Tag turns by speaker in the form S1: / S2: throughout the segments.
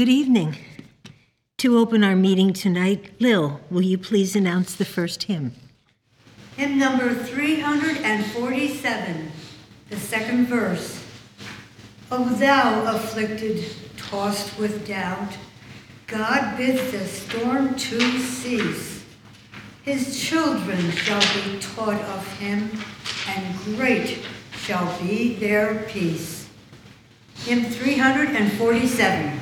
S1: Good evening. To open our meeting tonight, Lil, will you please announce the first hymn?
S2: Hymn number 347, the second verse. O thou afflicted, tossed with doubt, God bids the storm to cease. His children shall be taught of him, and great shall be their peace. Hymn 347.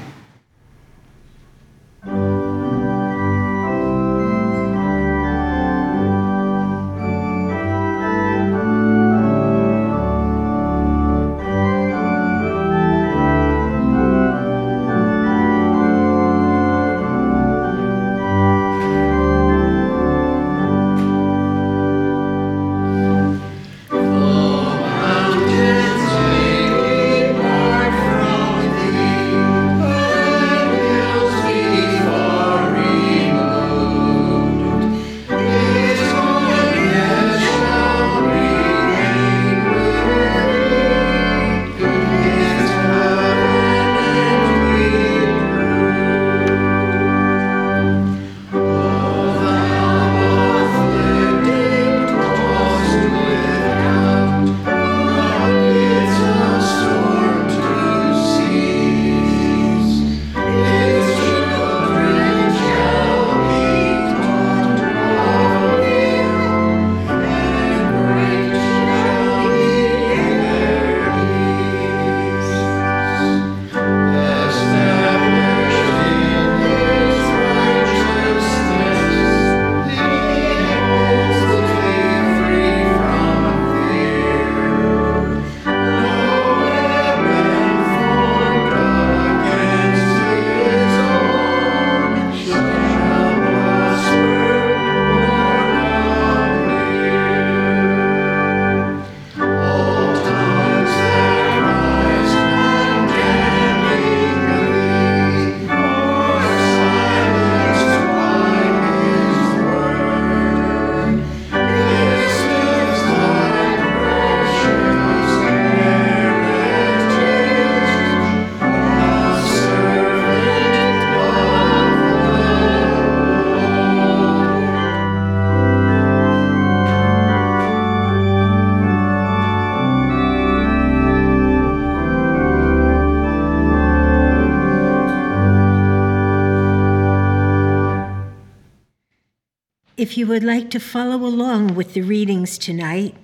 S1: If you would like to follow along with the readings tonight,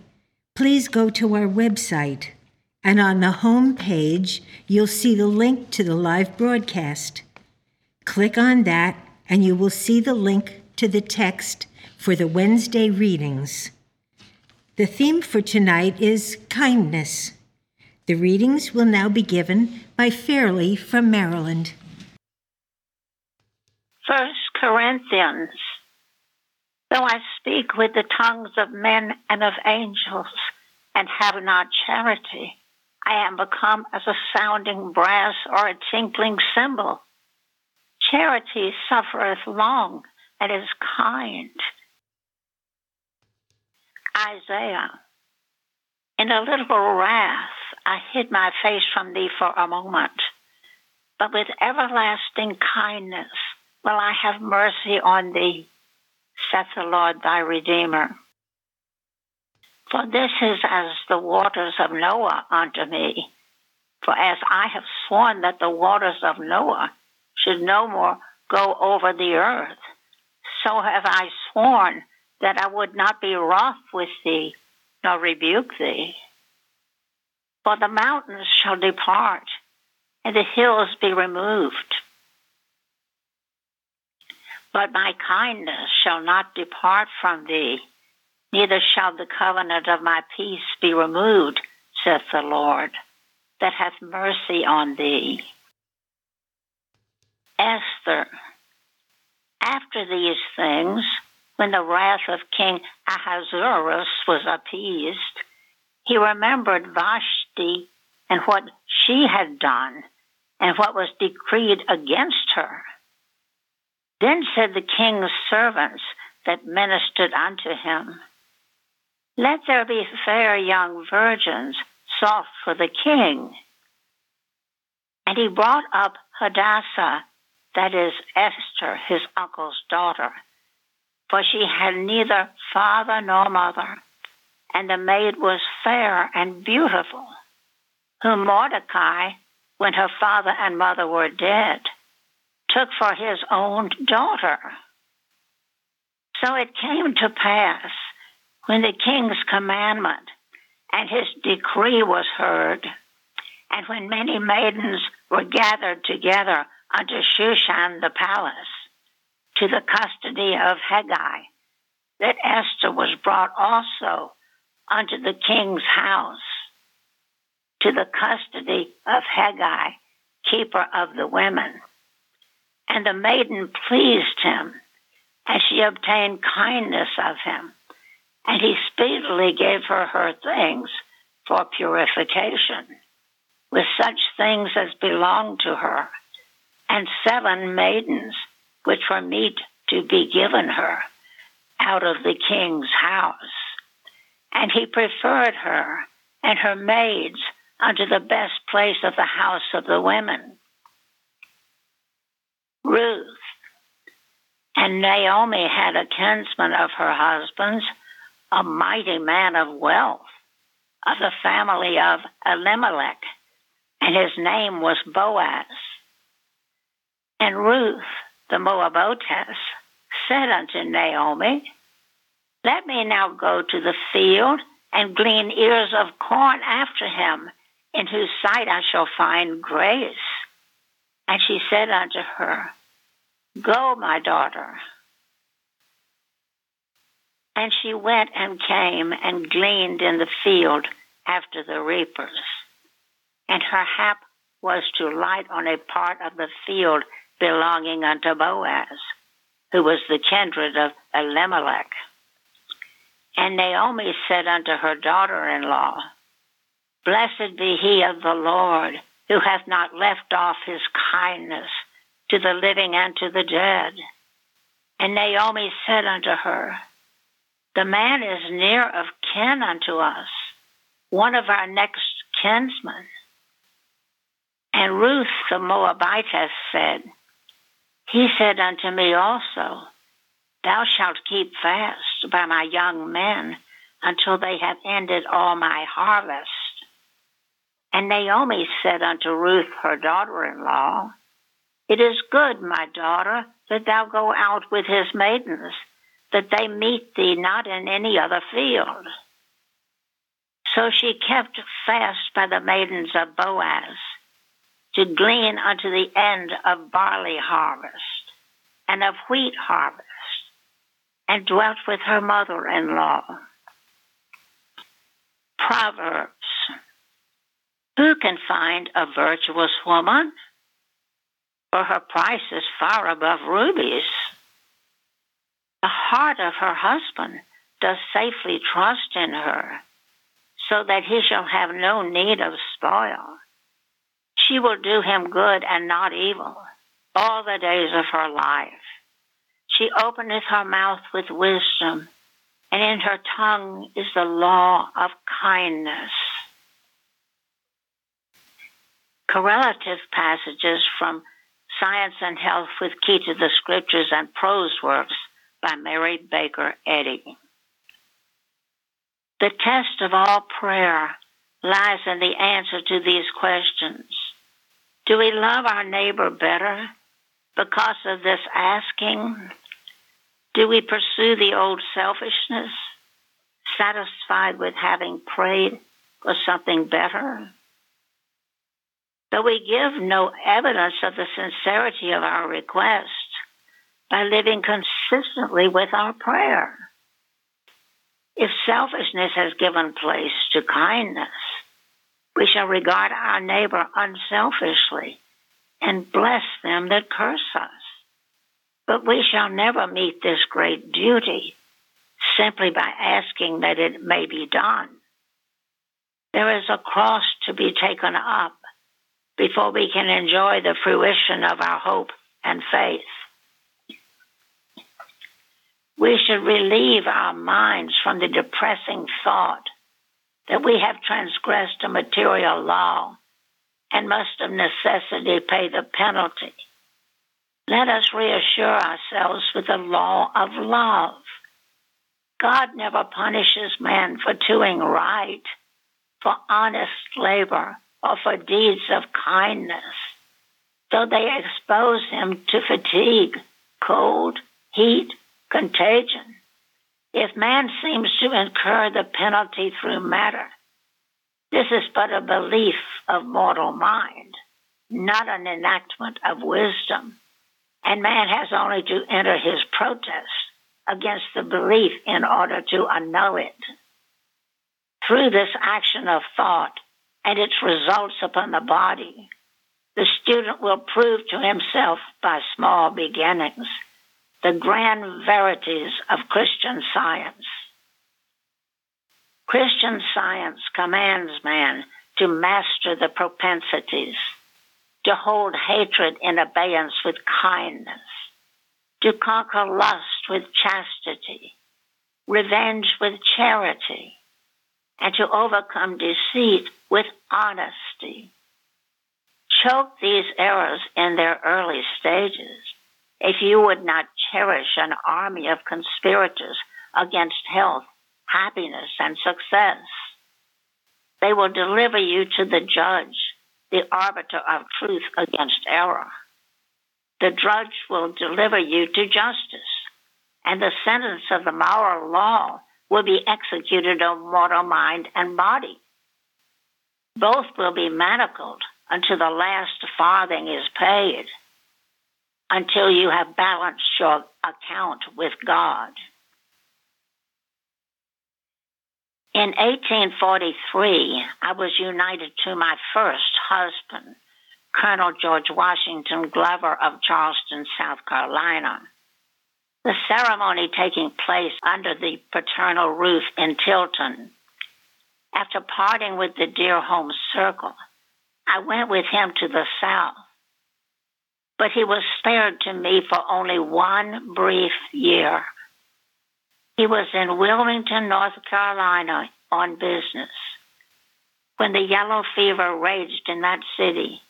S1: please go to our website, and on the home page, you'll see the link to the live broadcast. Click on that, and you will see the link to the text for the Wednesday readings. The theme for tonight is kindness. The readings will now be given by Fairley from Maryland.
S3: First Corinthians Though I speak with the tongues of men and of angels and have not charity, I am become as a sounding brass or a tinkling cymbal. Charity suffereth long and is kind. Isaiah. In a little wrath I hid my face from thee for a moment, but with everlasting kindness will I have mercy on thee saith the Lord thy Redeemer. For this is as the waters of Noah unto me. For as I have sworn that the waters of Noah should no more go over the earth, so have I sworn that I would not be wroth with thee, nor rebuke thee. For the mountains shall depart, and the hills be removed but my kindness shall not depart from thee, neither shall the covenant of my peace be removed, saith the Lord, that hath mercy on thee. Esther. After these things, when the wrath of King Ahasuerus was appeased, he remembered Vashti and what she had done, and what was decreed against her then said the king's servants that ministered unto him, Let there be fair young virgins sought for the king. And he brought up Hadassah, that is Esther, his uncle's daughter, for she had neither father nor mother, and the maid was fair and beautiful, whom Mordecai, when her father and mother were dead, took for his own daughter. So it came to pass, when the king's commandment and his decree was heard, and when many maidens were gathered together unto Shushan the palace, to the custody of Hegai, that Esther was brought also unto the king's house, to the custody of Hegai, keeper of the women. And the maiden pleased him, and she obtained kindness of him, and he speedily gave her her things for purification, with such things as belonged to her, and seven maidens which were meet to be given her out of the king's house. And he preferred her and her maids unto the best place of the house of the women. Ruth and Naomi had a kinsman of her husband's, a mighty man of wealth, of the family of Elimelech, and his name was Boaz. And Ruth, the Moabitess, said unto Naomi, Let me now go to the field and glean ears of corn after him, in whose sight I shall find grace. And she said unto her, Go, my daughter. And she went and came and gleaned in the field after the reapers. And her hap was to light on a part of the field belonging unto Boaz, who was the kindred of Elimelech. And Naomi said unto her daughter in law, Blessed be he of the Lord, who hath not left off his kindness to the living and to the dead. And Naomi said unto her, The man is near of kin unto us, one of our next kinsmen. And Ruth the Moabitess said, He said unto me also, Thou shalt keep fast by my young men until they have ended all my harvest. And Naomi said unto Ruth her daughter in law, it is good, my daughter, that thou go out with his maidens, that they meet thee not in any other field. So she kept fast by the maidens of Boaz, to glean unto the end of barley harvest and of wheat harvest, and dwelt with her mother in law. Proverbs Who can find a virtuous woman? For her price is far above rubies. The heart of her husband does safely trust in her, so that he shall have no need of spoil. She will do him good and not evil all the days of her life. She openeth her mouth with wisdom, and in her tongue is the law of kindness. Correlative passages from Science and Health with Key to the Scriptures and Prose Works by Mary Baker Eddy. The test of all prayer lies in the answer to these questions. Do we love our neighbor better because of this asking? Do we pursue the old selfishness, satisfied with having prayed for something better? Though we give no evidence of the sincerity of our request by living consistently with our prayer. If selfishness has given place to kindness, we shall regard our neighbor unselfishly and bless them that curse us. But we shall never meet this great duty simply by asking that it may be done. There is a cross to be taken up before we can enjoy the fruition of our hope and faith. We should relieve our minds from the depressing thought that we have transgressed a material law and must of necessity pay the penalty. Let us reassure ourselves with the law of love. God never punishes man for doing right, for honest labor, or for deeds of kindness, though they expose him to fatigue, cold, heat, contagion. If man seems to incur the penalty through matter, this is but a belief of mortal mind, not an enactment of wisdom, and man has only to enter his protest against the belief in order to annul it. Through this action of thought and its results upon the body, the student will prove to himself by small beginnings the grand verities of Christian science. Christian science commands man to master the propensities, to hold hatred in abeyance with kindness, to conquer lust with chastity, revenge with charity, and to overcome deceit with honesty. Choke these errors in their early stages if you would not cherish an army of conspirators against health, happiness, and success. They will deliver you to the judge, the arbiter of truth against error. The judge will deliver you to justice, and the sentence of the moral law will be executed on mortal mind and body. Both will be manacled until the last farthing is paid until you have balanced your account with God. In 1843, I was united to my first husband, Colonel George Washington Glover of Charleston, South Carolina. The ceremony taking place under the paternal roof in Tilton. After parting with the dear home circle, I went with him to the South but he was spared to me for only one brief year. He was in Wilmington, North Carolina on business when the yellow fever raged in that city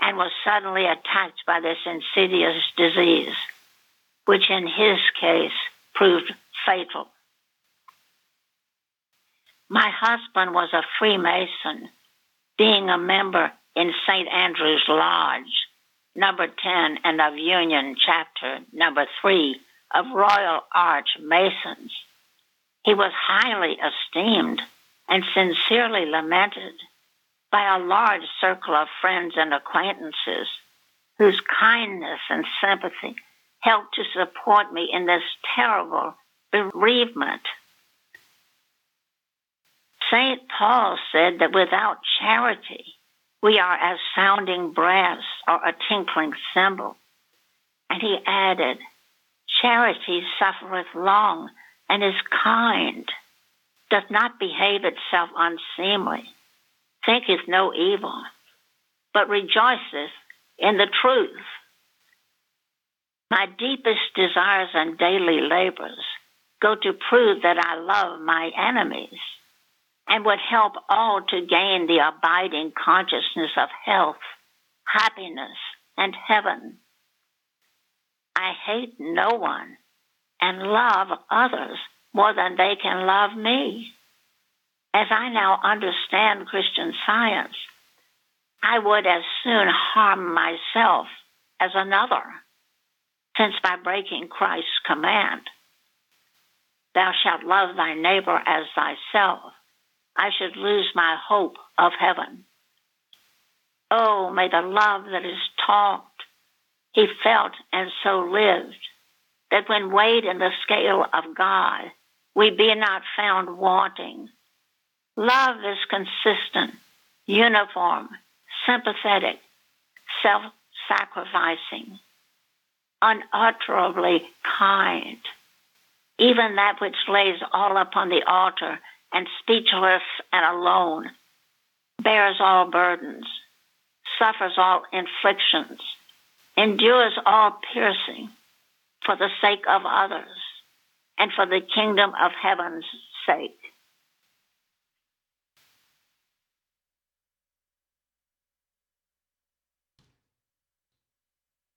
S3: and was suddenly attacked by this insidious disease, which in his case proved fatal. My husband was a Freemason, being a member in St. Andrew's Lodge number 10 and of Union chapter number 3 of Royal Arch Masons. He was highly esteemed and sincerely lamented by a large circle of friends and acquaintances whose kindness and sympathy helped to support me in this terrible bereavement. St. Paul said that without charity, we are as sounding brass or a tinkling cymbal. And he added, Charity suffereth long and is kind, doth not behave itself unseemly, thinketh no evil, but rejoiceth in the truth. My deepest desires and daily labors go to prove that I love my enemies and would help all to gain the abiding consciousness of health, happiness, and heaven. I hate no one and love others more than they can love me. As I now understand Christian science, I would as soon harm myself as another, since by breaking Christ's command, thou shalt love thy neighbor as thyself, I should lose my hope of heaven. Oh, may the love that is taught, he felt and so lived, that when weighed in the scale of God, we be not found wanting. Love is consistent, uniform, sympathetic, self sacrificing, unutterably kind. Even that which lays all upon the altar and speechless and alone, bears all burdens, suffers all inflictions, endures all piercing for the sake of others and for the kingdom of heaven's sake.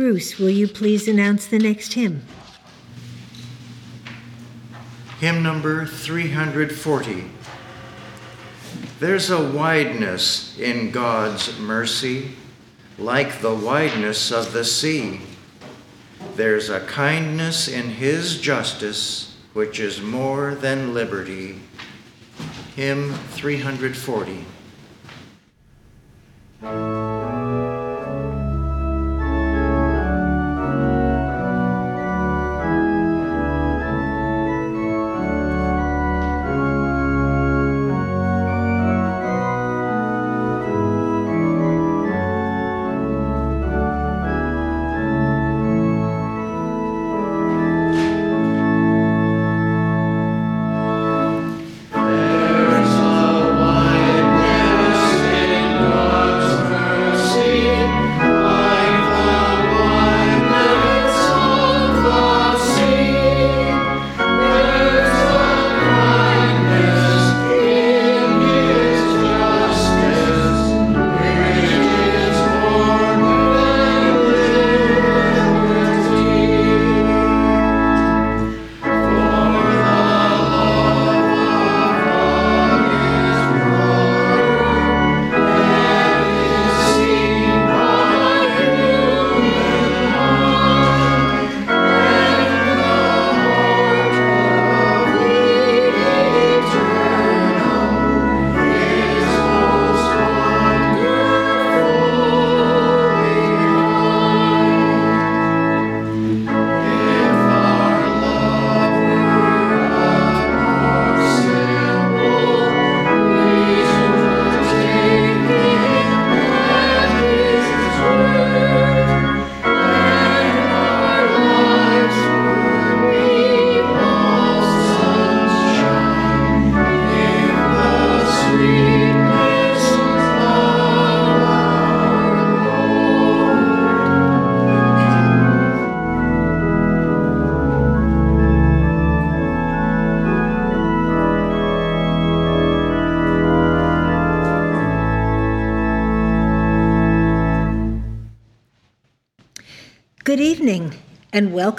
S1: Bruce, will you please announce the next hymn?
S4: Hymn number 340. There's a wideness in God's mercy, like the wideness of the sea. There's a kindness in His justice, which is more than liberty. Hymn 340.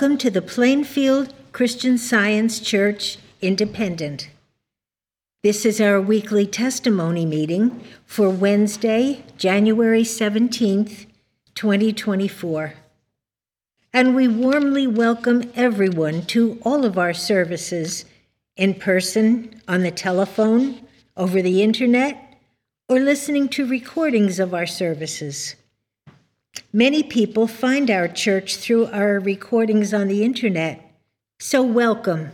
S1: Welcome to the Plainfield Christian Science Church Independent. This is our weekly testimony meeting for Wednesday, January 17th, 2024. And we warmly welcome everyone to all of our services in person, on the telephone, over the internet, or listening to recordings of our services. Many people find our church through our recordings on the internet, so welcome.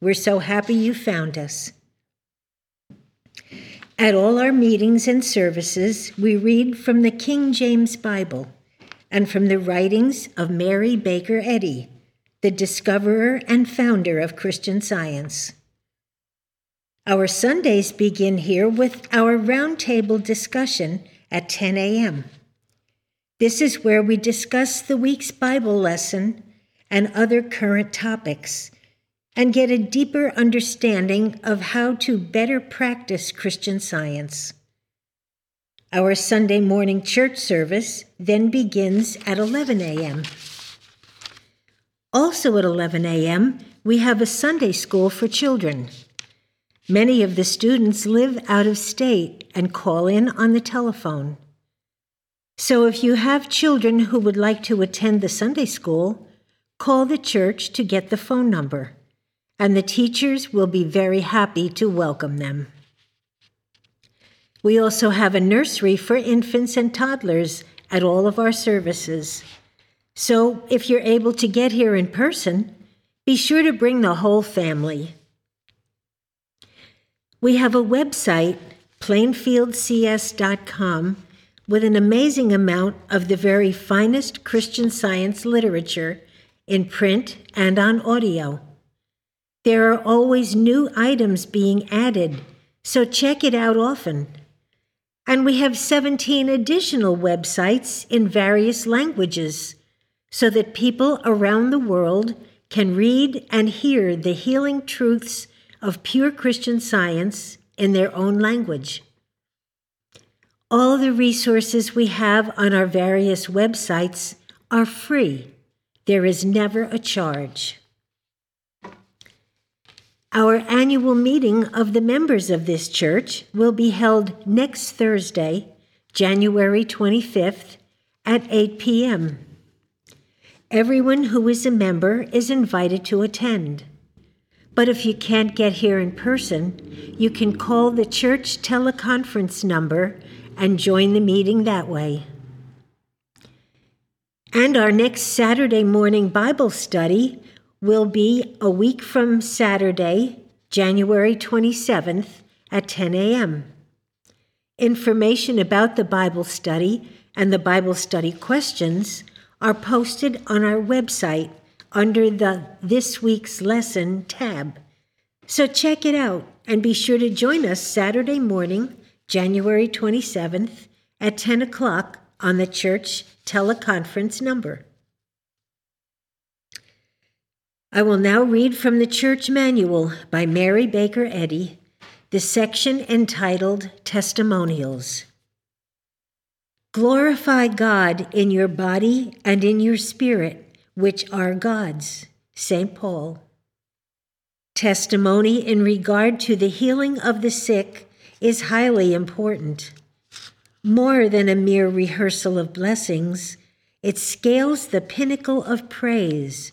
S1: We're so happy you found us. At all our meetings and services, we read from the King James Bible and from the writings of Mary Baker Eddy, the discoverer and founder of Christian Science. Our Sundays begin here with our roundtable discussion at 10 a.m. This is where we discuss the week's Bible lesson and other current topics and get a deeper understanding of how to better practice Christian science. Our Sunday morning church service then begins at 11 a.m. Also at 11 a.m., we have a Sunday school for children. Many of the students live out of state and call in on the telephone. So if you have children who would like to attend the Sunday school, call the church to get the phone number and the teachers will be very happy to welcome them. We also have a nursery for infants and toddlers at all of our services. So if you're able to get here in person, be sure to bring the whole family. We have a website, plainfieldcs.com, with an amazing amount of the very finest Christian science literature in print and on audio. There are always new items being added, so check it out often. And we have 17 additional websites in various languages so that people around the world can read and hear the healing truths of pure Christian science in their own language. All the resources we have on our various websites are free. There is never a charge. Our annual meeting of the members of this church will be held next Thursday, January 25th at 8 p.m. Everyone who is a member is invited to attend. But if you can't get here in person, you can call the church teleconference number and join the meeting that way. And our next Saturday morning Bible study will be a week from Saturday, January 27th at 10 a.m. Information about the Bible study and the Bible study questions are posted on our website under the This Week's Lesson tab. So check it out and be sure to join us Saturday morning, January 27th at 10 o'clock on the church teleconference number. I will now read from the Church Manual by Mary Baker Eddy, the section entitled Testimonials. Glorify God in your body and in your spirit, which are God's. St. Paul. Testimony in regard to the healing of the sick is highly important. More than a mere rehearsal of blessings, it scales the pinnacle of praise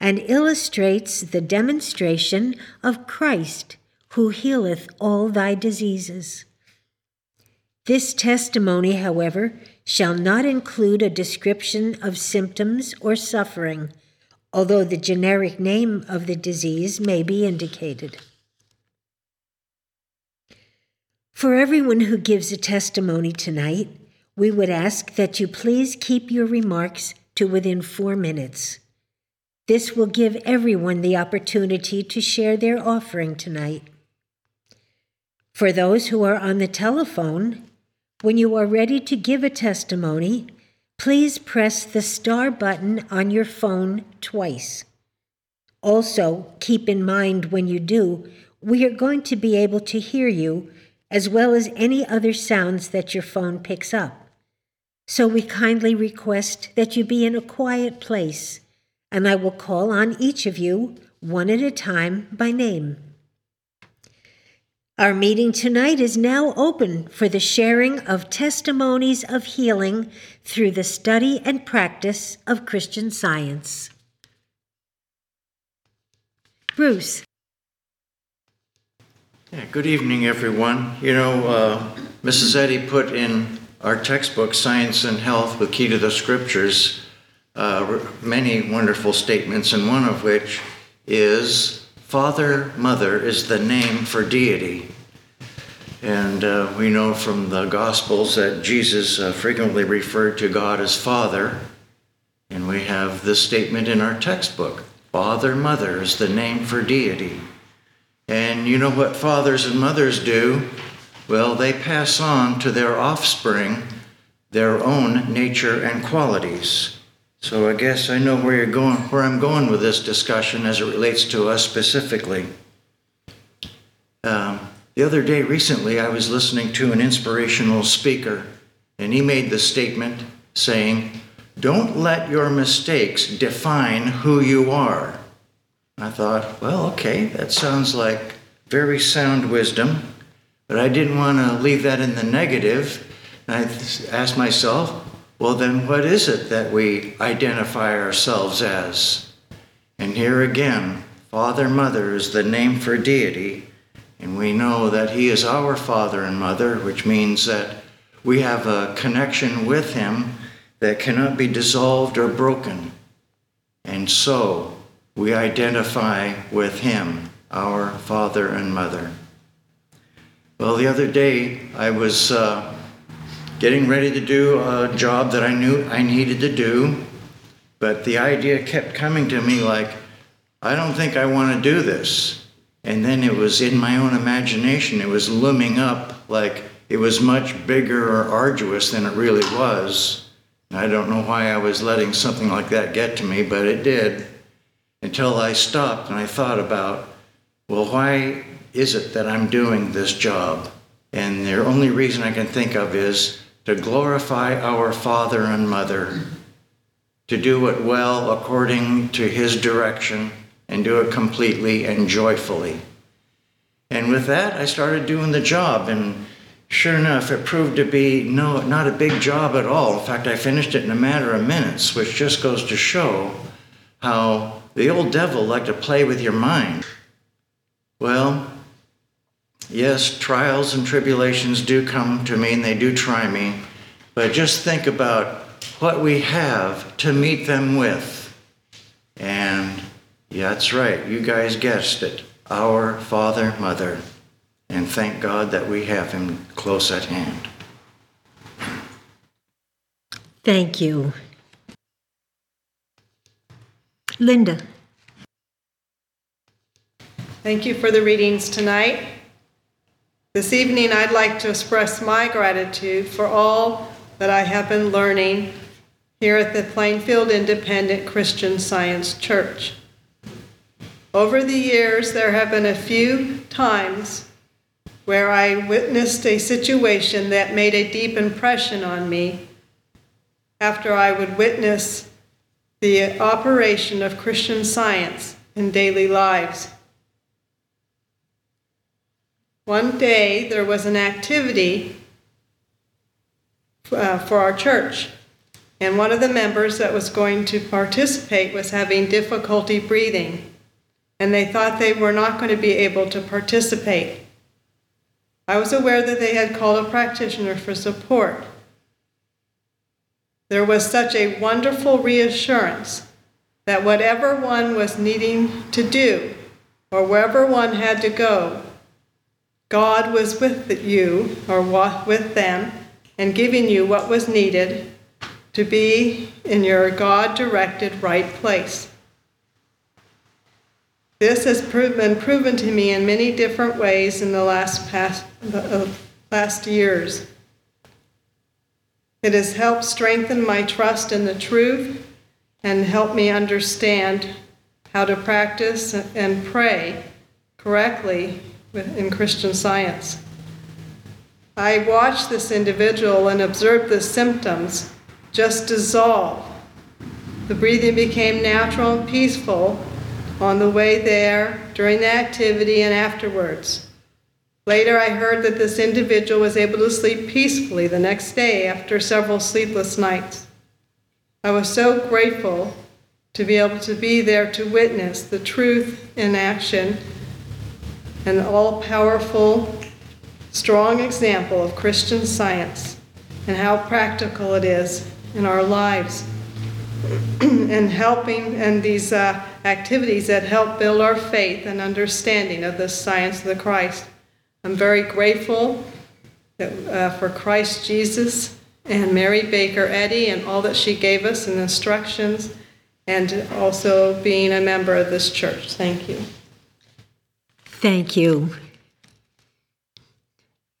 S1: and illustrates the demonstration of Christ who healeth all thy diseases. This testimony, however, shall not include a description of symptoms or suffering, although the generic name of the disease may be indicated. For everyone who gives a testimony tonight, we would ask that you please keep your remarks to within four minutes. This will give everyone the opportunity to share their offering tonight. For those who are on the telephone, when you are ready to give a testimony, please press the star button on your phone twice. Also, keep in mind when you do, we are going to be able to hear you as well as any other sounds that your phone picks up. So we kindly request that you be in a quiet place and I will call on each of you one at a time by name. Our meeting tonight is now open for the sharing of testimonies of healing through the study and practice of Christian science. Bruce.
S5: Yeah, good evening, everyone. You know, uh, Mrs. Eddy put in our textbook, Science and Health with Key to the Scriptures, uh, many wonderful statements, and one of which is Father, Mother is the name for deity. And uh, we know from the Gospels that Jesus uh, frequently referred to God as Father. And we have this statement in our textbook Father, Mother is the name for deity. And you know what fathers and mothers do? Well, they pass on to their offspring their own nature and qualities. So I guess I know where you're going, where I'm going with this discussion as it relates to us specifically. Um, the other day, recently, I was listening to an inspirational speaker, and he made the statement saying, Don't let your mistakes define who you are. I thought, well, okay, that sounds like very sound wisdom, but I didn't want to leave that in the negative. And I asked myself, well, then what is it that we identify ourselves as? And here again, Father, Mother is the name for deity, and we know that He is our Father and Mother, which means that we have a connection with Him that cannot be dissolved or broken. And so we identify with Him, our Father and Mother. Well, the other day I was uh, getting ready to do a job that I knew I needed to do, but the idea kept coming to me like, I don't think I want to do this. And then it was in my own imagination, it was looming up like it was much bigger or arduous than it really was. I don't know why I was letting something like that get to me, but it did until I stopped and I thought about, well, why is it that I'm doing this job? And the only reason I can think of is to glorify our Father and Mother, to do it well according to His direction and do it completely and joyfully. And with that, I started doing the job, and sure enough, it proved to be no, not a big job at all. In fact, I finished it in a matter of minutes, which just goes to show how the old devil liked to play with your mind. Well, yes, trials and tribulations do come to me and they do try me, but just think about what we have to meet them with. And yeah, that's right. You guys guessed it. Our Father, Mother. And thank God that we have Him close at hand.
S1: Thank you. Linda.
S6: Thank you for the readings tonight. This evening, I'd like to express my gratitude for all that I have been learning here at the Plainfield Independent Christian Science Church. Over the years, there have been a few times where I witnessed a situation that made a deep impression on me after I would witness the operation of Christian science in daily lives. One day there was an activity uh, for our church, and one of the members that was going to participate was having difficulty breathing and they thought they were not going to be able to participate. I was aware that they had called a practitioner for support. There was such a wonderful reassurance that whatever one was needing to do, or wherever one had to go, God was with you or with them and giving you what was needed to be in your God directed right place. This has been proven to me in many different ways in the last past uh, last years. It has helped strengthen my trust in the truth and helped me understand how to practice and pray correctly in Christian science. I watched this individual and observed the symptoms just dissolve. The breathing became natural and peaceful, on the way there, during the activity, and afterwards. Later, I heard that this individual was able to sleep peacefully the next day after several sleepless nights. I was so grateful to be able to be there to witness the truth in action, an all powerful, strong example of Christian science and how practical it is in our lives and helping and these uh, activities that help build our faith and understanding of the science of the Christ. I'm very grateful that, uh, for Christ Jesus and Mary Baker Eddy and all that she gave us and instructions, and also being a member of this church. Thank you.
S1: Thank you.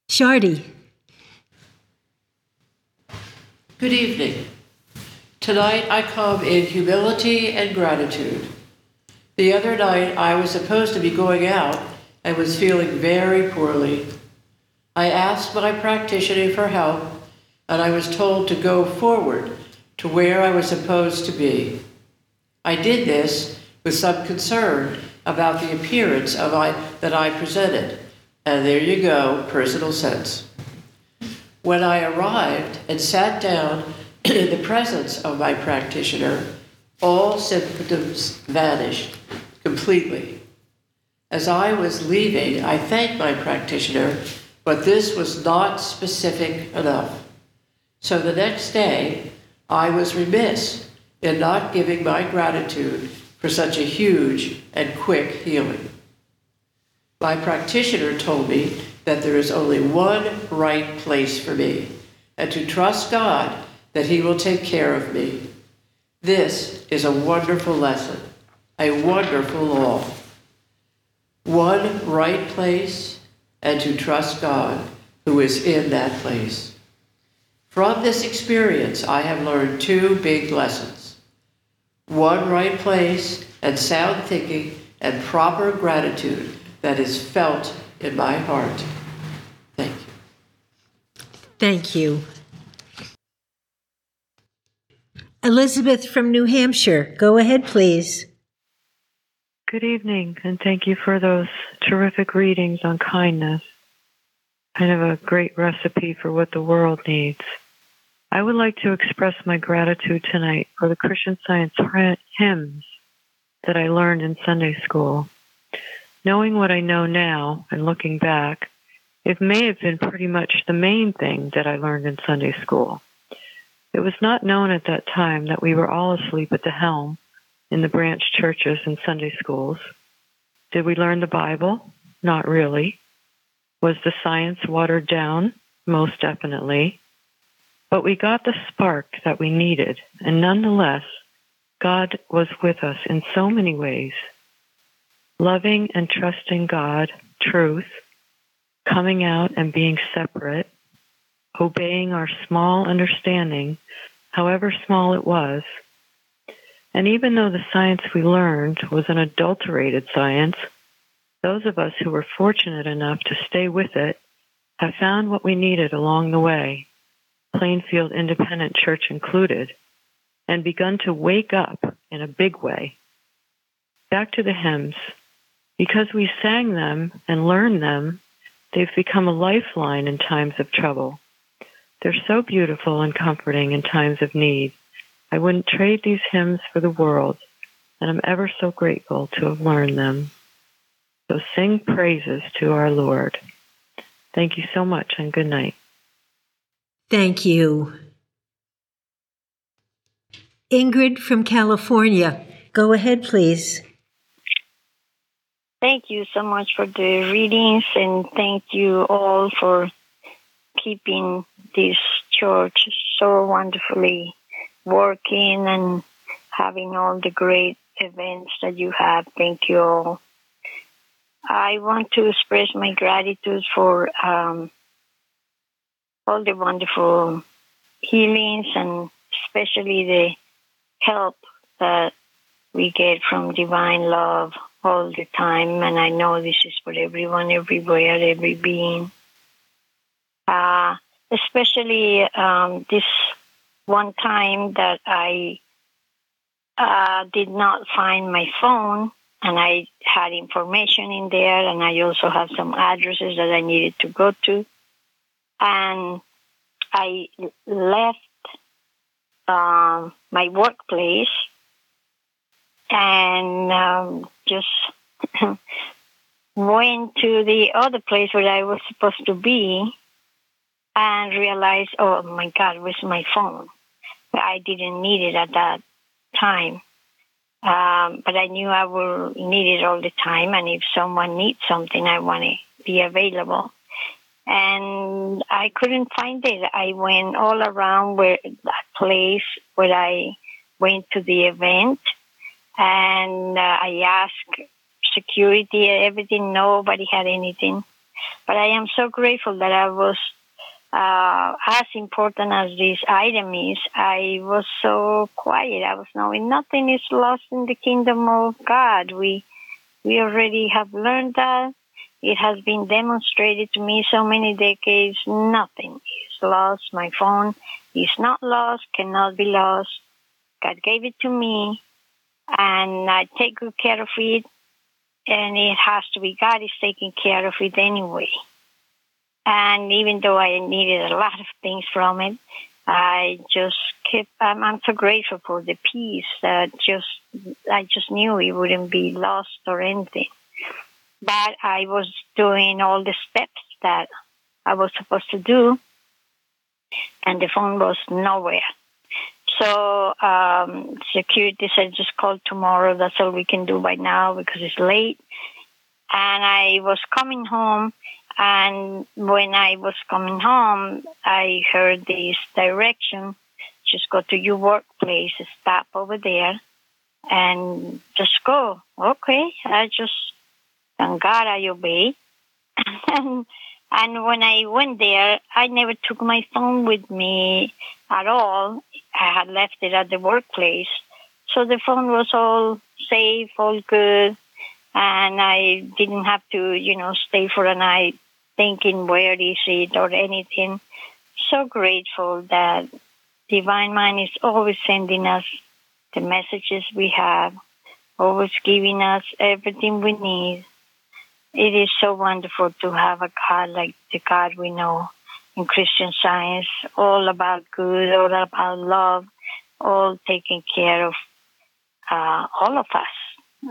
S1: Shardy.
S7: Good evening. Tonight I come in humility and gratitude. The other night I was supposed to be going out and was feeling very poorly. I asked my practitioner for help and I was told to go forward to where I was supposed to be. I did this with some concern about the appearance of I, that I presented, and there you go, personal sense. When I arrived and sat down in the presence of my practitioner, all symptoms vanished completely. As I was leaving, I thanked my practitioner, but this was not specific enough. So the next day, I was remiss in not giving my gratitude for such a huge and quick healing. My practitioner told me that there is only one right place for me, and to trust God that He will take care of me. This is a wonderful lesson, a wonderful law. One right place, and to trust God who is in that place. From this experience, I have learned two big lessons. One right place, and sound thinking, and proper gratitude that is felt in my heart. Thank you.
S1: Thank you. Elizabeth from New Hampshire, go ahead, please.
S8: Good evening, and thank you for those terrific readings on kindness. Kind of a great recipe for what the world needs. I would like to express my gratitude tonight for the Christian Science hymns that I learned in Sunday school. Knowing what I know now and looking back, it may have been pretty much the main thing that I learned in Sunday school. It was not known at that time that we were all asleep at the helm in the branch churches and Sunday schools. Did we learn the Bible? Not really. Was the science watered down? Most definitely. But we got the spark that we needed, and nonetheless, God was with us in so many ways loving and trusting God, truth, coming out and being separate, obeying our small understanding, however small it was. And even though the science we learned was an adulterated science, those of us who were fortunate enough to stay with it have found what we needed along the way, Plainfield Independent Church included, and begun to wake up in a big way. Back to the hymns. Because we sang them and learned them, they've become a lifeline in times of trouble. They're so beautiful and comforting in times of need. I wouldn't trade these hymns for the world, and I'm ever so grateful to have learned them. So sing praises to our Lord. Thank you so much, and good night.
S1: Thank you. Ingrid from California, go ahead, please.
S9: Thank you so much for the readings, and thank you all for keeping this church so wonderfully working and having all the great events that you have. Thank you all. I want to express my gratitude for um, all the wonderful healings and especially the help that we get from divine love all the time. And I know this is for everyone, everywhere, every being. Uh, especially um, this one time that I uh, did not find my phone and I had information in there and I also have some addresses that I needed to go to. And I left um, my workplace and um, just went to the other place where I was supposed to be and realized, oh my God, where's my phone? I didn't need it at that time. Um, but I knew I will need it all the time. And if someone needs something, I want to be available. And I couldn't find it. I went all around where that place where I went to the event and uh, I asked security, everything. Nobody had anything. But I am so grateful that I was uh, as important as this item is, I was so quiet. I was knowing nothing is lost in the kingdom of God. We we already have learned that. It has been demonstrated to me so many decades. Nothing is lost. My phone is not lost, cannot be lost. God gave it to me, and I take good care of it. And it has to be God is taking care of it anyway. And even though I needed a lot of things from it, I just kept, I'm, I'm so grateful for the peace that just, I just knew it wouldn't be lost or anything. But I was doing all the steps that I was supposed to do, and the phone was nowhere. So um, security said, just call tomorrow. That's all we can do by now because it's late. And I was coming home and when I was coming home, I heard this direction just go to your workplace, stop over there, and just go. Okay, I just, thank God I obey. and, and when I went there, I never took my phone with me at all. I had left it at the workplace. So the phone was all safe, all good. And I didn't have to, you know, stay for a night thinking where is it or anything. So grateful that Divine Mind is always sending us the messages we have, always giving us everything we need. It is so wonderful to have a God like the God we know in Christian Science, all about good, all about love, all taking care of uh, all of us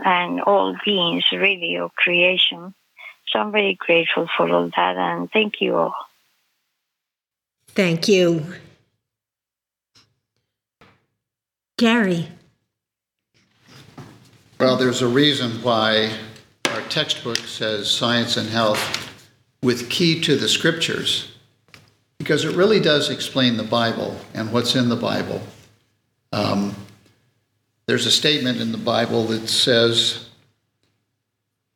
S9: and all beings, really, of creation. So I'm very grateful for all that, and thank you all.
S1: Thank you. Gary.
S4: Well, there's a reason why our textbook says science and health with key to the scriptures, because it really does explain the Bible and what's in the Bible. Um, there's a statement in the Bible that says,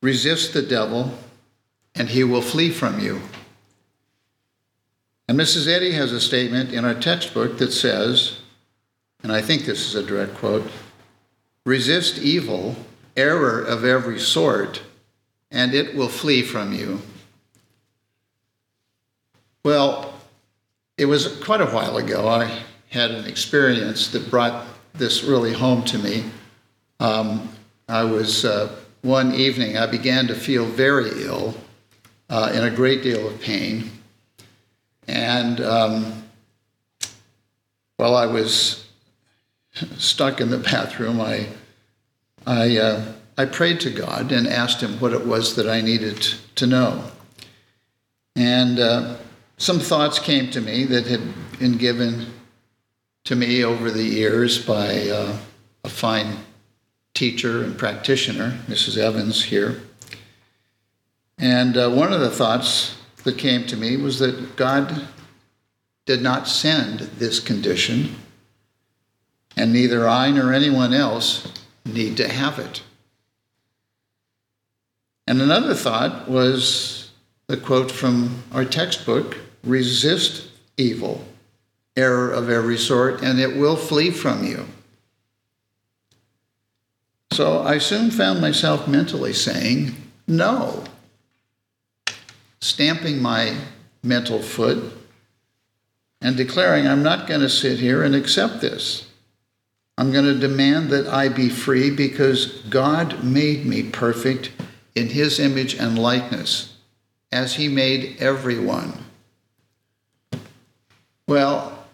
S4: resist the devil and he will flee from you. And Mrs. Eddy has a statement in our textbook that says, and I think this is a direct quote resist evil, error of every sort, and it will flee from you. Well, it was quite a while ago. I had an experience that brought this really home to me. Um, I was, uh, one evening, I began to feel very ill, uh, in a great deal of pain. And um, while I was stuck in the bathroom, I, I, uh, I prayed to God and asked Him what it was that I needed to know. And uh, some thoughts came to me that had been given to me over the years by uh, a fine teacher and practitioner, Mrs. Evans here. And uh, one of the thoughts that came to me was that God did not send this condition, and neither I nor anyone else need to have it. And another thought was the quote from our textbook resist evil, error of every sort, and it will flee from you. So I soon found myself mentally saying, no stamping my mental foot and declaring, I'm not going to sit here and accept this. I'm going to demand that I be free because God made me perfect in His image and likeness, as He made everyone. Well,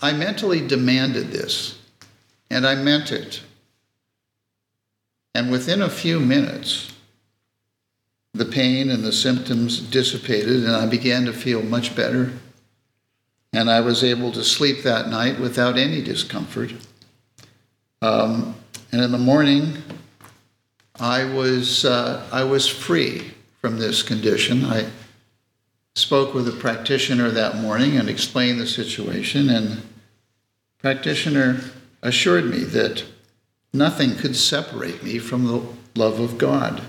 S4: I mentally demanded this, and I meant it. And within a few minutes, the pain and the symptoms dissipated, and I began to feel much better. And I was able to sleep that night without any discomfort. Um, and in the morning, I was, uh, I was free from this condition. I spoke with a practitioner that morning and explained the situation, and practitioner assured me that nothing could separate me from the love of God.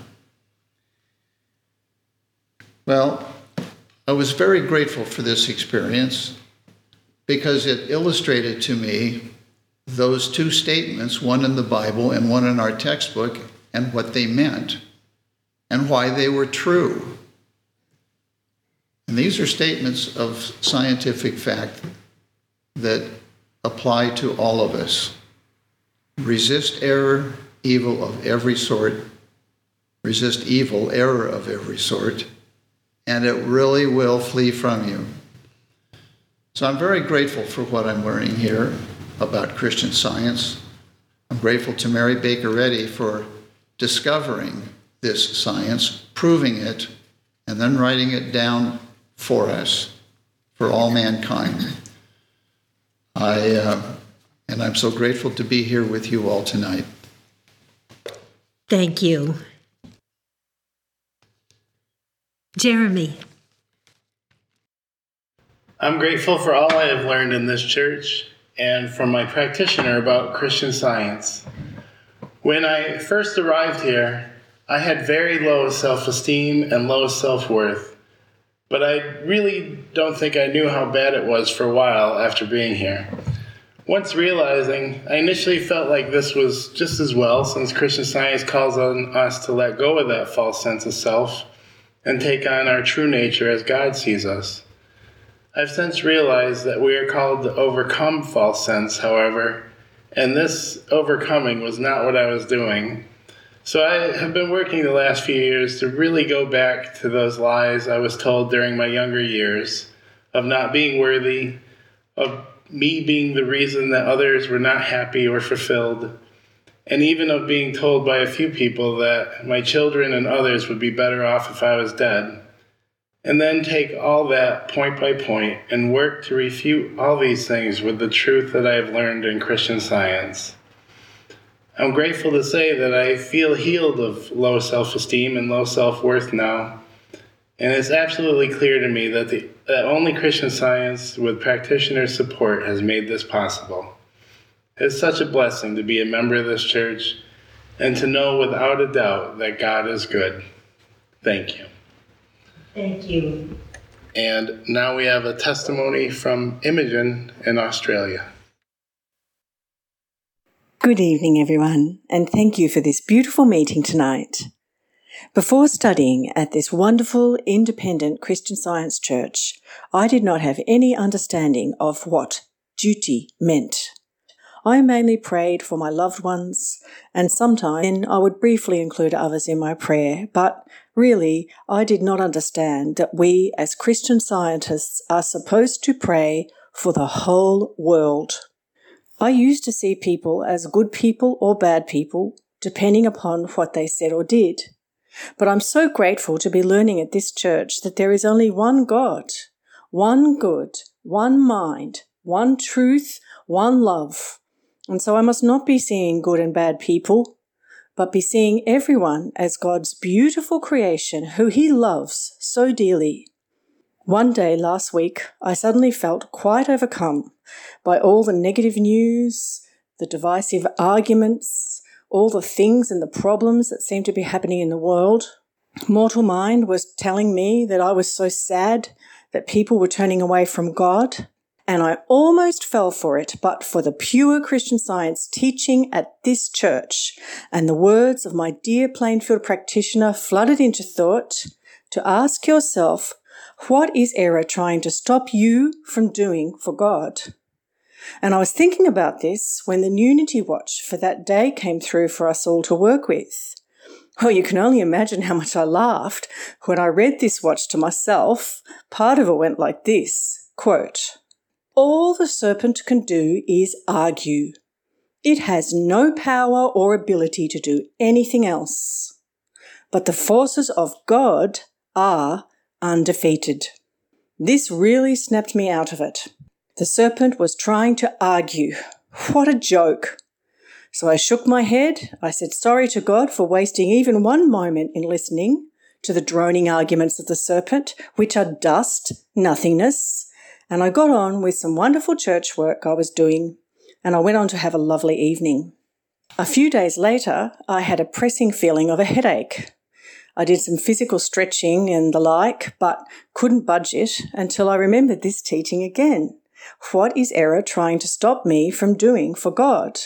S4: Well, I was very grateful for this experience because it illustrated to me those two statements, one in the Bible and one in our textbook, and what they meant and why they were true. And these are statements of scientific fact that apply to all of us. Resist error, evil of every sort. Resist evil, error of every sort, and it really will flee from you. So I'm very grateful for what I'm learning here about Christian science. I'm grateful to Mary Baker Eddy for discovering this science, proving it, and then writing it down for us, for all mankind. I, uh, and I'm so grateful to be here with you all tonight.
S1: Thank you. Jeremy.
S10: I'm grateful for all I have learned in this church and from my practitioner about Christian science. When I first arrived here, I had very low self esteem and low self worth, but I really don't think I knew how bad it was for a while after being here. Once realizing, I initially felt like this was just as well, since Christian science calls on us to let go of that false sense of self and take on our true nature as God sees us. I've since realized that we are called to overcome false sense, however, and this overcoming was not what I was doing. So I have been working the last few years to really go back to those lies I was told during my younger years of not being worthy, of me being the reason that others were not happy or fulfilled, and even of being told by a few people that my children and others would be better off if I was dead. And then take all that point by point and work to refute all these things with the truth that I have learned in Christian science. I'm grateful to say that I feel healed of low self esteem and low self worth now. And it's absolutely clear to me that, the, that only Christian science with practitioner support has made this possible. It's such a blessing to be a member of this church and to know without a doubt that God is good. Thank you.
S1: Thank you.
S10: And now we have a testimony from Imogen in Australia.
S11: Good evening, everyone, and thank you for this beautiful meeting tonight. Before studying at this wonderful independent Christian Science church, I did not have any understanding of what duty meant. I mainly prayed for my loved ones, and sometimes I would briefly include others in my prayer, but really, I did not understand that we as Christian scientists are supposed to pray for the whole world. I used to see people as good people or bad people, depending upon what they said or did. But I'm so grateful to be learning at this church that there is only one God, one good, one mind, one truth, one love. And so I must not be seeing good and bad people, but be seeing everyone as God's beautiful creation who He loves so dearly. One day last week, I suddenly felt quite overcome by all the negative news, the divisive arguments, all the things and the problems that seemed to be happening in the world. Mortal Mind was telling me that I was so sad that people were turning away from God, and I almost fell for it, but for the pure Christian science teaching at this church and the words of my dear Plainfield practitioner flooded into thought to ask yourself, what is error trying to stop you from doing for God? And I was thinking about this when the Unity Watch for that day came through for us all to work with. Well, you can only imagine how much I laughed when I read this watch to myself. Part of it went like this quote, All the serpent can do is argue. It has no power or ability to do anything else. But the forces of God are undefeated. This really snapped me out of it. The serpent was trying to argue. What a joke. So I shook my head. I said sorry to God for wasting even one moment in listening to the droning arguments of the serpent, which are dust, nothingness. And I got on with some wonderful church work I was doing, and I went on to have a lovely evening. A few days later, I had a pressing feeling of a headache. I did some physical stretching and the like, but couldn't budge it until I remembered this teaching again. What is error trying to stop me from doing for God?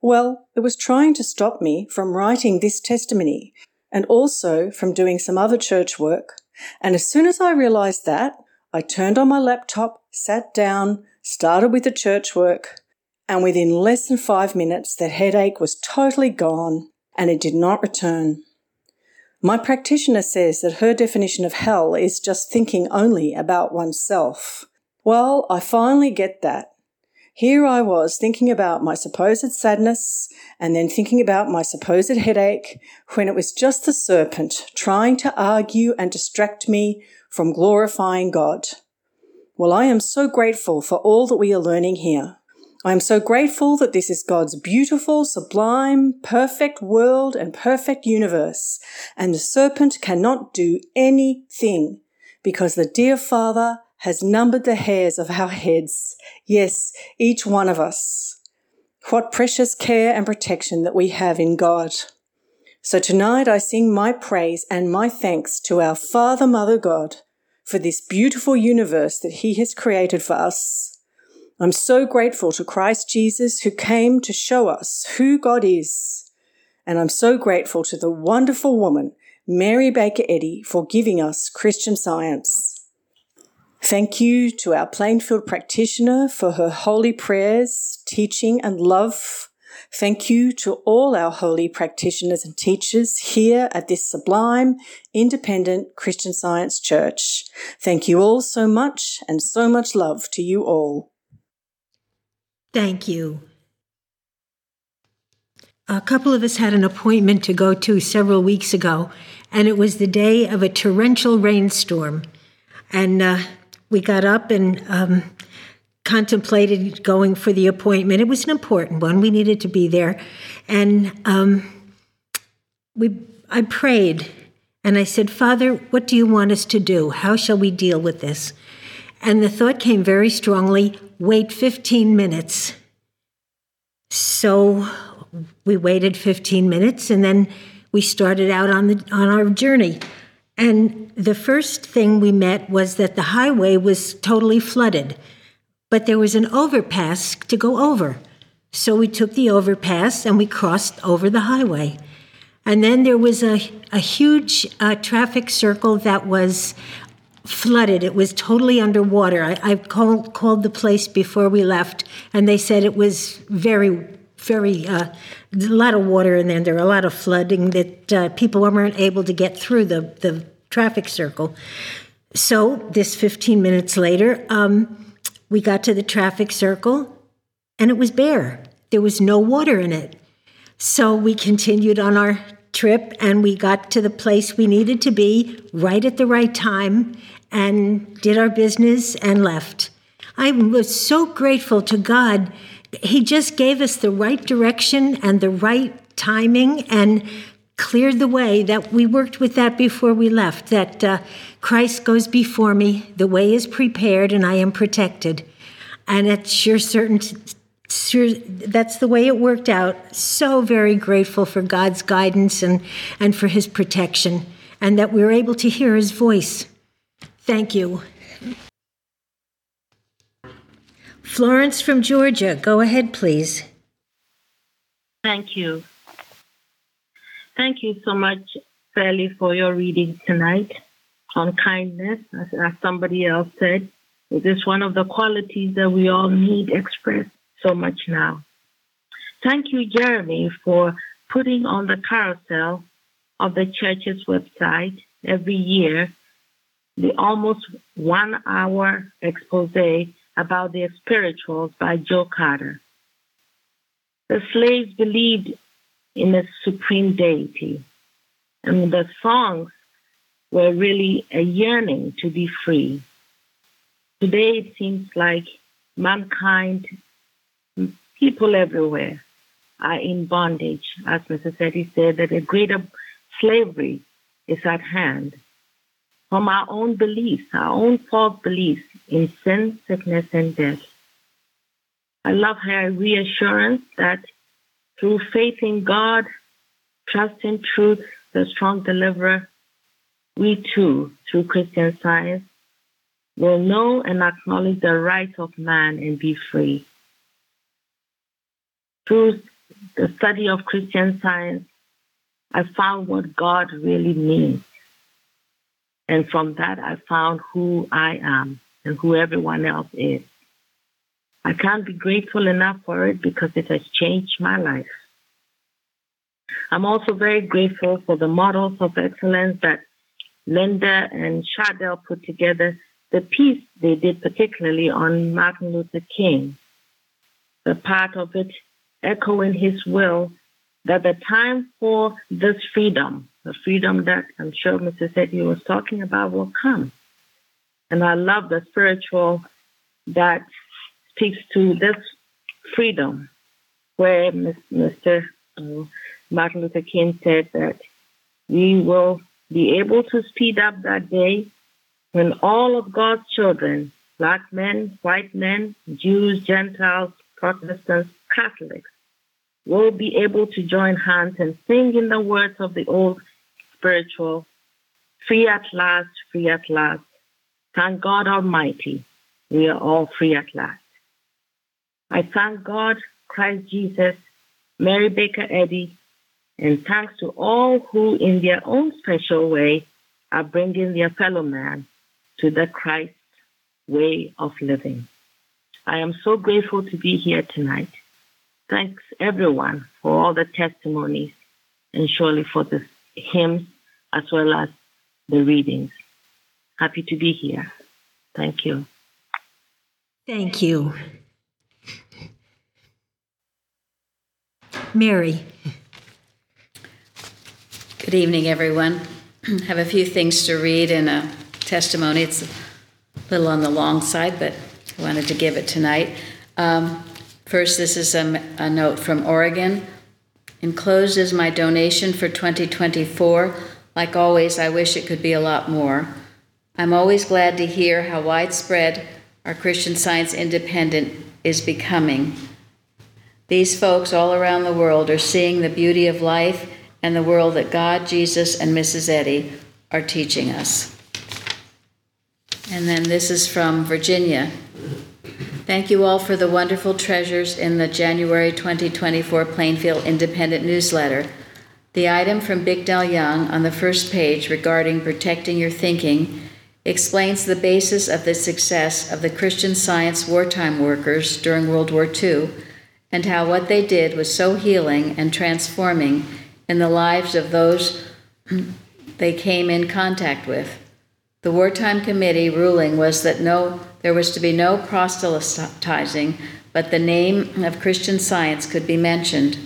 S11: Well, it was trying to stop me from writing this testimony and also from doing some other church work. And as soon as I realized that, I turned on my laptop, sat down, started with the church work, and within less than five minutes, the headache was totally gone and it did not return. My practitioner says that her definition of hell is just thinking only about oneself. Well, I finally get that. Here I was thinking about my supposed sadness and then thinking about my supposed headache when it was just the serpent trying to argue and distract me from glorifying God. Well, I am so grateful for all that we are learning here. I am so grateful that this is God's beautiful, sublime, perfect world and perfect universe, and the serpent cannot do anything because the dear Father has numbered the hairs of our heads. Yes, each one of us. What precious care and protection that we have in God. So tonight I sing my praise and my thanks to our Father, Mother God for this beautiful universe that He has created for us. I'm so grateful to Christ Jesus who came to show us who God is. And I'm so grateful to the wonderful woman, Mary Baker Eddy, for giving us Christian science. Thank you to our Plainfield practitioner for her holy prayers, teaching, and love. Thank you to all our holy practitioners and teachers here at this sublime, independent Christian Science Church. Thank you all so much, and so much love to you all.
S1: Thank you. A couple of us had an appointment to go to several weeks ago, and it was the day of a torrential rainstorm. And uh, we got up and um, contemplated going for the appointment. It was an important one. We needed to be there, and um, we. I prayed, and I said, "Father, what do you want us to do? How shall we deal with this?" And the thought came very strongly: wait 15 minutes. So we waited 15 minutes, and then we started out on the on our journey. And the first thing we met was that the highway was totally flooded, but there was an overpass to go over. So we took the overpass and we crossed over the highway. And then there was a, a huge uh, traffic circle that was flooded. It was totally underwater. I, I called, called the place before we left, and they said it was very, very, uh, a lot of water in there. There were a lot of flooding that uh, people weren't able to get through the, the traffic circle. So, this 15 minutes later, um, we got to the traffic circle and it was bare. There was no water in it. So, we continued on our trip and we got to the place we needed to be right at the right time and did our business and left. I was so grateful to God. He just gave us the right direction and the right timing and cleared the way that we worked with that before we left that uh, Christ goes before me, the way is prepared, and I am protected. And it's sure certain. Sure, that's the way it worked out. So very grateful for God's guidance and, and for his protection, and that we were able to hear his voice. Thank you. Florence from Georgia, go ahead, please.
S12: Thank you. Thank you so much, Sally, for your reading tonight on kindness. As, as somebody else said, it is one of the qualities that we all need expressed so much now. Thank you, Jeremy, for putting on the carousel of the church's website every year the almost one hour expose about the spirituals by Joe Carter. The slaves believed in a supreme deity. And the songs were really a yearning to be free. Today it seems like mankind, people everywhere, are in bondage. As Mrs. Eddy said, that a greater slavery is at hand from our own beliefs, our own false beliefs in sin, sickness, and death. I love her reassurance that through faith in God, trust in truth, the strong deliverer, we too, through Christian science, will know and acknowledge the rights of man and be free. Through the study of Christian science, I found what God really means. And from that, I found who I am and who everyone else is. I can't be grateful enough for it because it has changed my life. I'm also very grateful for the models of excellence that Linda and Shadell put together, the piece they did particularly on Martin Luther King. The part of it echoing his will that the time for this freedom, the freedom that I'm sure Mrs. Eddy was talking about, will come. And I love the spiritual that speaks to this freedom, where Mr. Uh, Martin Luther King said that we will be able to speed up that day when all of God's children, black men, white men, Jews, Gentiles, Protestants, Catholics, will be able to join hands and sing in the words of the old spiritual, free at last, free at last. Thank God Almighty, we are all free at last. I thank God, Christ Jesus, Mary Baker Eddy, and thanks to all who, in their own special way, are bringing their fellow man to the Christ way of living. I am so grateful to be here tonight. Thanks everyone for all the testimonies and surely for the hymns as well as the readings. Happy to be here. Thank you.
S1: Thank you. Mary.
S13: Good evening, everyone. I have a few things to read in a testimony. It's a little on the long side, but I wanted to give it tonight. Um, first, this is a, a note from Oregon. Enclosed is my donation for 2024. Like always, I wish it could be a lot more. I'm always glad to hear how widespread our Christian Science Independent is becoming. These folks all around the world are seeing the beauty of life and the world that God, Jesus, and Mrs. Eddy are teaching us. And then this is from Virginia. Thank you all for the wonderful treasures in the January 2024 Plainfield Independent newsletter. The item from Bicknell Young on the first page regarding protecting your thinking explains the basis of the success of the Christian Science wartime workers during World War II and how what they did was so healing and transforming in the lives of those they came in contact with. The wartime committee ruling was that no, there was to be no proselytizing, but the name of Christian Science could be mentioned.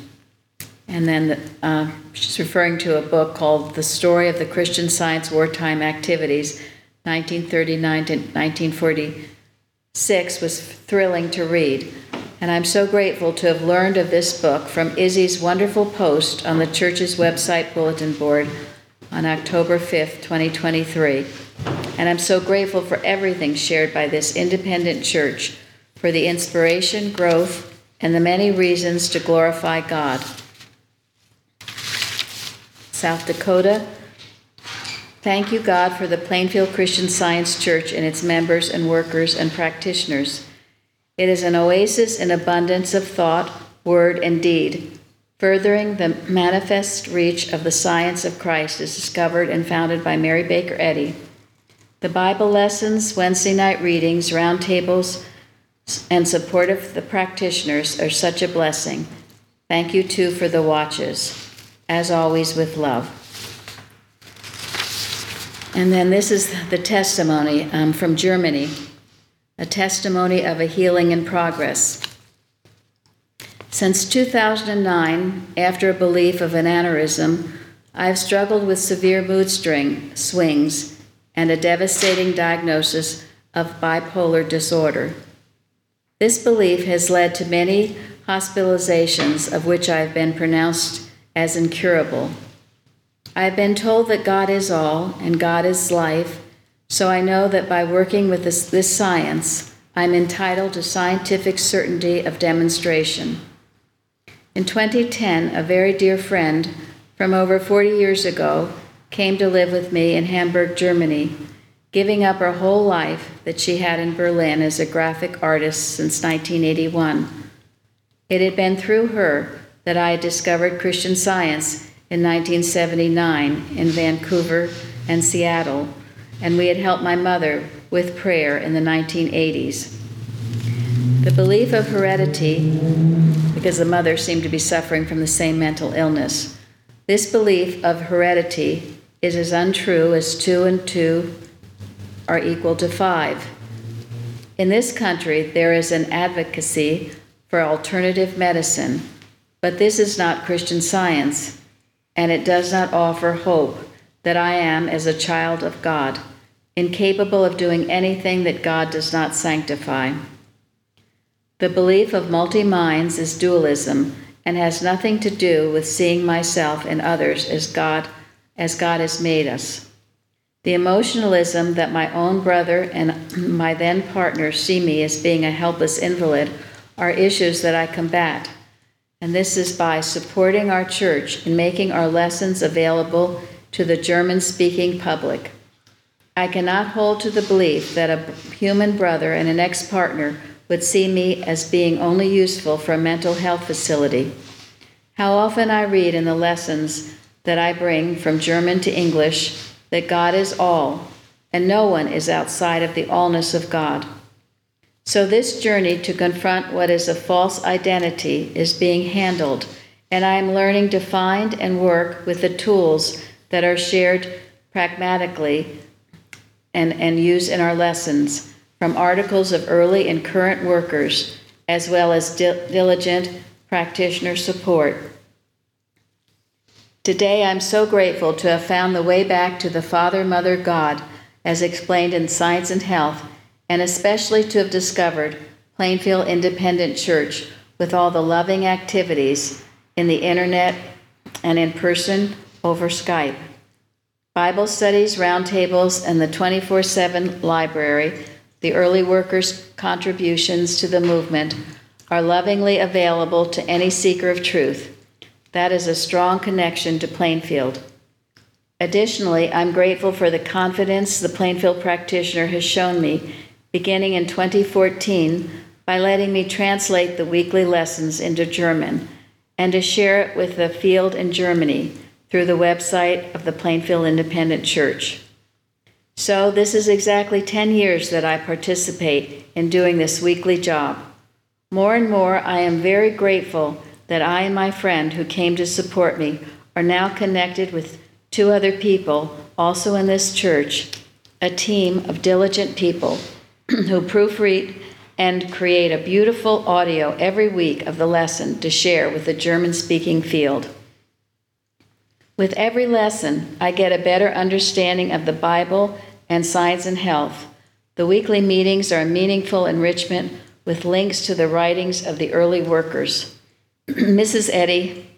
S13: And then uh, she's referring to a book called The Story of the Christian Science Wartime Activities, 1939 to 1946, was thrilling to read. And I'm so grateful to have learned of this book from Izzy's wonderful post on the church's website bulletin board on October 5th, 2023. And I'm so grateful for everything shared by this independent church for the inspiration, growth, and the many reasons to glorify God. South Dakota, thank you, God, for the Plainfield Christian Science Church and its members and workers and practitioners. It is an oasis in abundance of thought, word, and deed. Furthering the manifest reach of the science of Christ is discovered and founded by Mary Baker Eddy. The Bible lessons, Wednesday night readings, roundtables, and support of the practitioners are such a blessing. Thank you too for the watches, as always with love. And then this is the testimony um, from Germany a testimony of a healing in progress. Since 2009, after a belief of an aneurysm, I have struggled with severe mood string swings and a devastating diagnosis of bipolar disorder. This belief has led to many hospitalizations, of which I have been pronounced as incurable. I have been told that God is all and God is life so I know that by working with this, this science, I'm entitled to scientific certainty of demonstration. In 2010, a very dear friend from over 40 years ago came to live with me in Hamburg, Germany, giving up her whole life that she had in Berlin as a graphic artist since 1981. It had been through her that I had discovered Christian Science in 1979 in Vancouver and Seattle, and we had helped my mother with prayer in the 1980s. The belief of heredity, because the mother seemed to be suffering from the same mental illness, this belief of heredity is as untrue as two and two are equal to five. In this country, there is an advocacy for alternative medicine, but this is not Christian science, and it does not offer hope that I am, as a child of God, incapable of doing anything that God does not sanctify. The belief of multi minds is dualism and has nothing to do with seeing myself and others as God as God has made us. The emotionalism that my own brother and my then partner see me as being a helpless invalid are issues that I combat. And this is by supporting our church in making our lessons available to the German speaking public. I cannot hold to the belief that a human brother and an ex partner would see me as being only useful for a mental health facility. How often I read in the lessons that I bring from German to English that God is all, and no one is outside of the allness of God. So, this journey to confront what is a false identity is being handled, and I am learning to find and work with the tools that are shared pragmatically and, and used in our lessons from articles of early and current workers, as well as di- diligent practitioner support. Today, I'm so grateful to have found the way back to the Father, Mother, God, as explained in Science and Health, and especially to have discovered Plainfield Independent Church with all the loving activities in the internet and in person over Skype. Bible studies, roundtables, and the 24 7 library, the early workers' contributions to the movement, are lovingly available to any seeker of truth. That is a strong connection to Plainfield. Additionally, I'm grateful for the confidence the Plainfield practitioner has shown me beginning in 2014 by letting me translate the weekly lessons into German and to share it with the field in Germany through the website of the Plainfield Independent Church. So, this is exactly 10 years that I participate in doing this weekly job. More and more, I am very grateful that I and my friend who came to support me are now connected with two other people, also in this church, a team of diligent people who proofread and create a beautiful audio every week of the lesson to share with the German speaking field. With every lesson, I get a better understanding of the Bible and science and health. The weekly meetings are a meaningful enrichment with links to the writings of the early workers. Mrs. Eddy,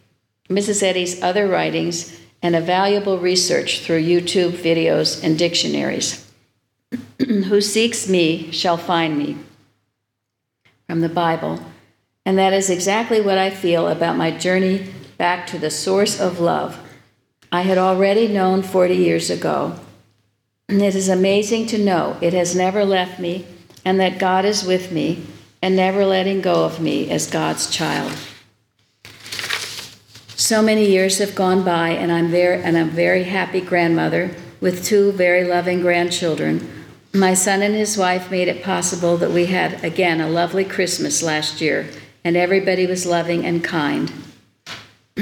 S13: Mrs. Eddy's other writings, and a valuable research through YouTube videos and dictionaries. Who seeks me shall find me from the Bible. And that is exactly what I feel about my journey back to the source of love I had already known 40 years ago. And it is amazing to know it has never left me and that God is with me and never letting go of me as God's child. So many years have gone by, and I'm there, and I'm a very happy grandmother with two very loving grandchildren. My son and his wife made it possible that we had again a lovely Christmas last year, and everybody was loving and kind.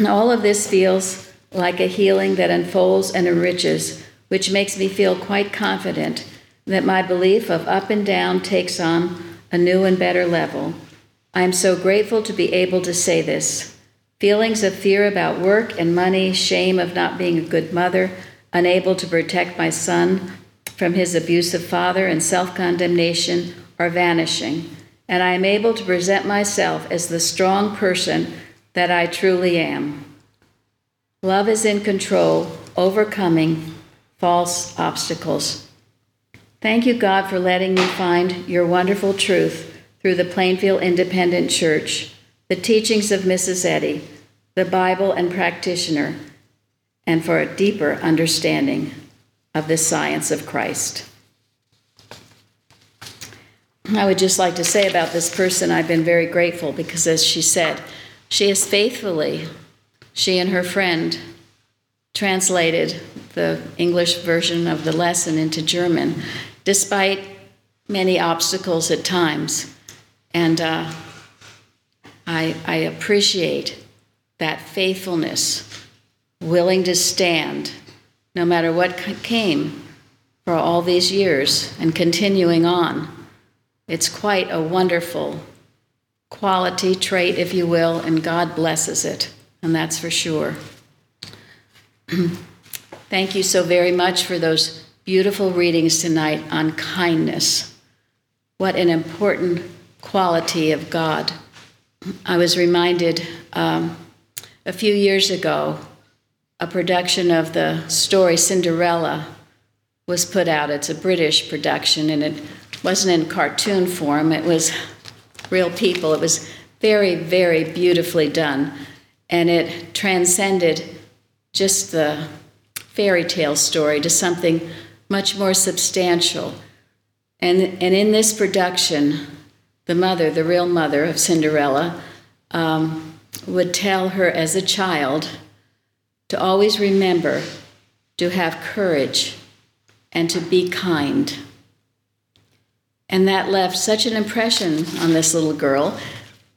S13: All of this feels like a healing that unfolds and enriches, which makes me feel quite confident that my belief of up and down takes on a new and better level. I am so grateful to be able to say this. Feelings of fear about work and money, shame of not being a good mother, unable to protect my son from his abusive father, and self condemnation are vanishing, and I am able to present myself as the strong person that I truly am. Love is in control, overcoming false obstacles. Thank you, God, for letting me find your wonderful truth through the Plainfield Independent Church the teachings of Mrs. Eddy, the Bible and practitioner, and for a deeper understanding of this science of Christ. I would just like to say about this person, I've been very grateful because, as she said, she has faithfully, she and her friend, translated the English version of the lesson into German, despite many obstacles at times. And uh, I, I appreciate that faithfulness, willing to stand no matter what came for all these years and continuing on. It's quite a wonderful quality, trait, if you will, and God blesses it, and that's for sure. Thank you so very much for those beautiful readings tonight on kindness. What an important quality of God. I was reminded um, a few years ago, a production of the story Cinderella was put out. It's a British production, and it wasn't in cartoon form, it was real people. It was very, very beautifully done, and it transcended just the fairy tale story to something much more substantial. And, and in this production, the mother, the real mother of Cinderella, um, would tell her as a child to always remember to have courage and to be kind. And that left such an impression on this little girl.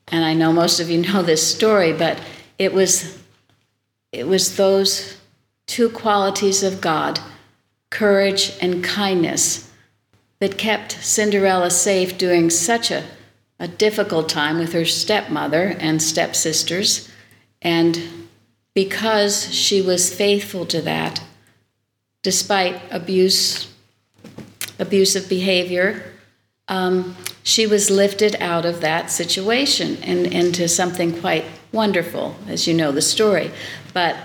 S13: And I know most of you know this story, but it was it was those two qualities of God, courage and kindness, that kept Cinderella safe during such a, a difficult time with her stepmother and stepsisters. And because she was faithful to that, despite abuse, abusive behavior, um, she was lifted out of that situation and into something quite wonderful, as you know the story. But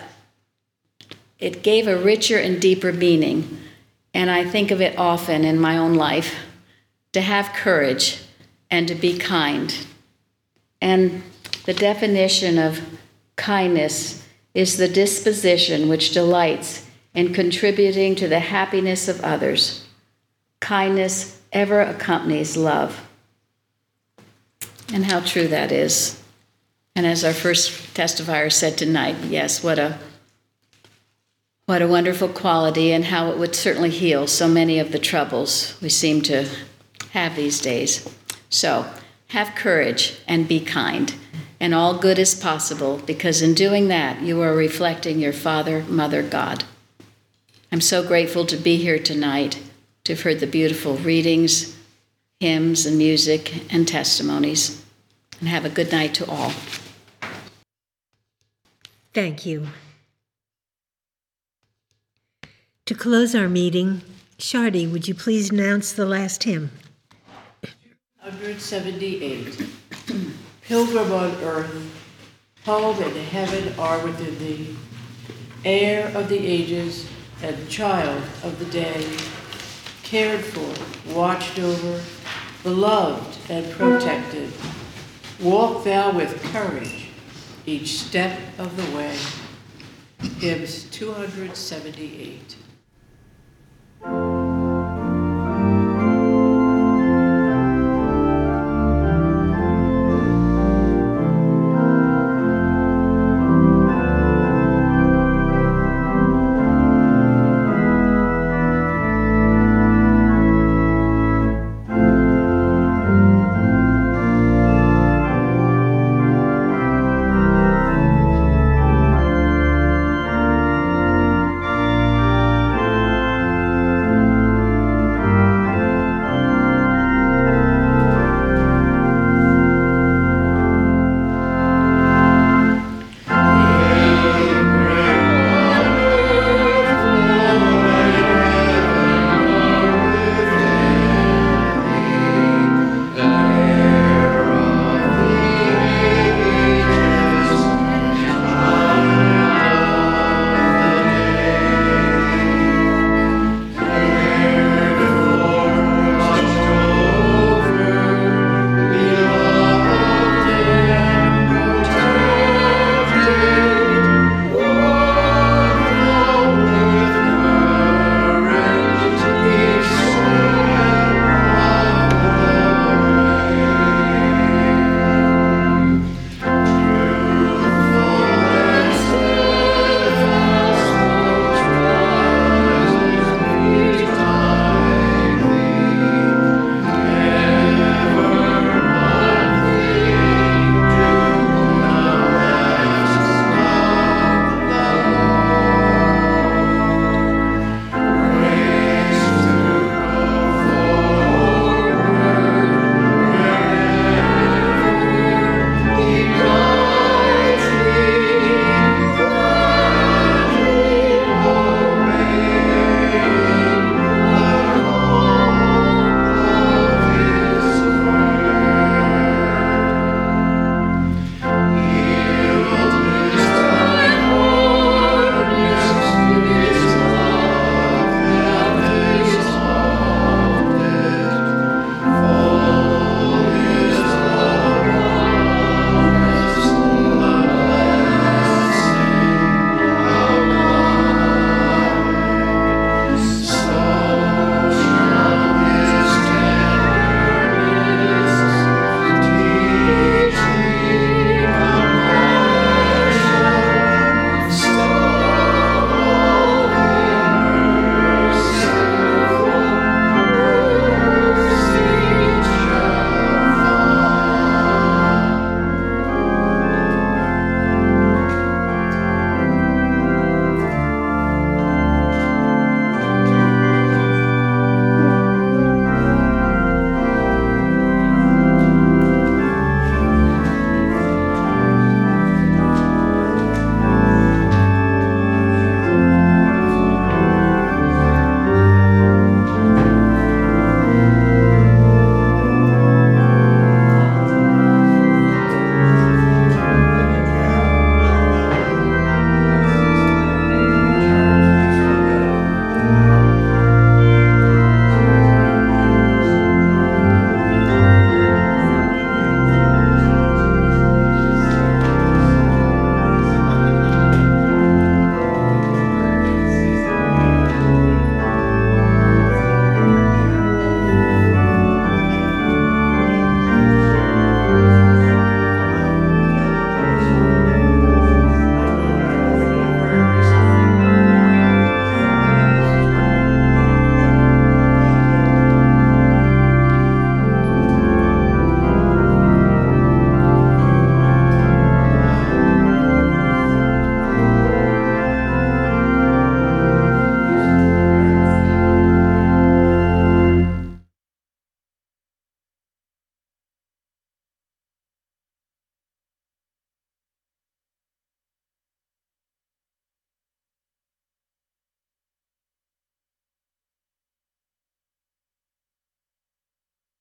S13: it gave a richer and deeper meaning. And I think of it often in my own life to have courage and to be kind. And the definition of kindness is the disposition which delights in contributing to the happiness of others. Kindness ever accompanies love. And how true that is. And as our first testifier said tonight, yes, what a what a wonderful quality and how it would certainly heal so many of the troubles we seem to have these days. So, have courage and be kind, and all good is possible because in doing that, you are reflecting your Father, Mother, God. I'm so grateful to be here tonight to have heard the beautiful readings, hymns, and music and testimonies. And have a good night to all.
S1: Thank you. To close our meeting, Shardy, would you please announce the last hymn?
S7: 178. Pilgrim on earth, home and heaven are within thee, heir of the ages and child of the day, cared for, watched over, beloved and protected. Walk thou with courage each step of the way. Hymns 278.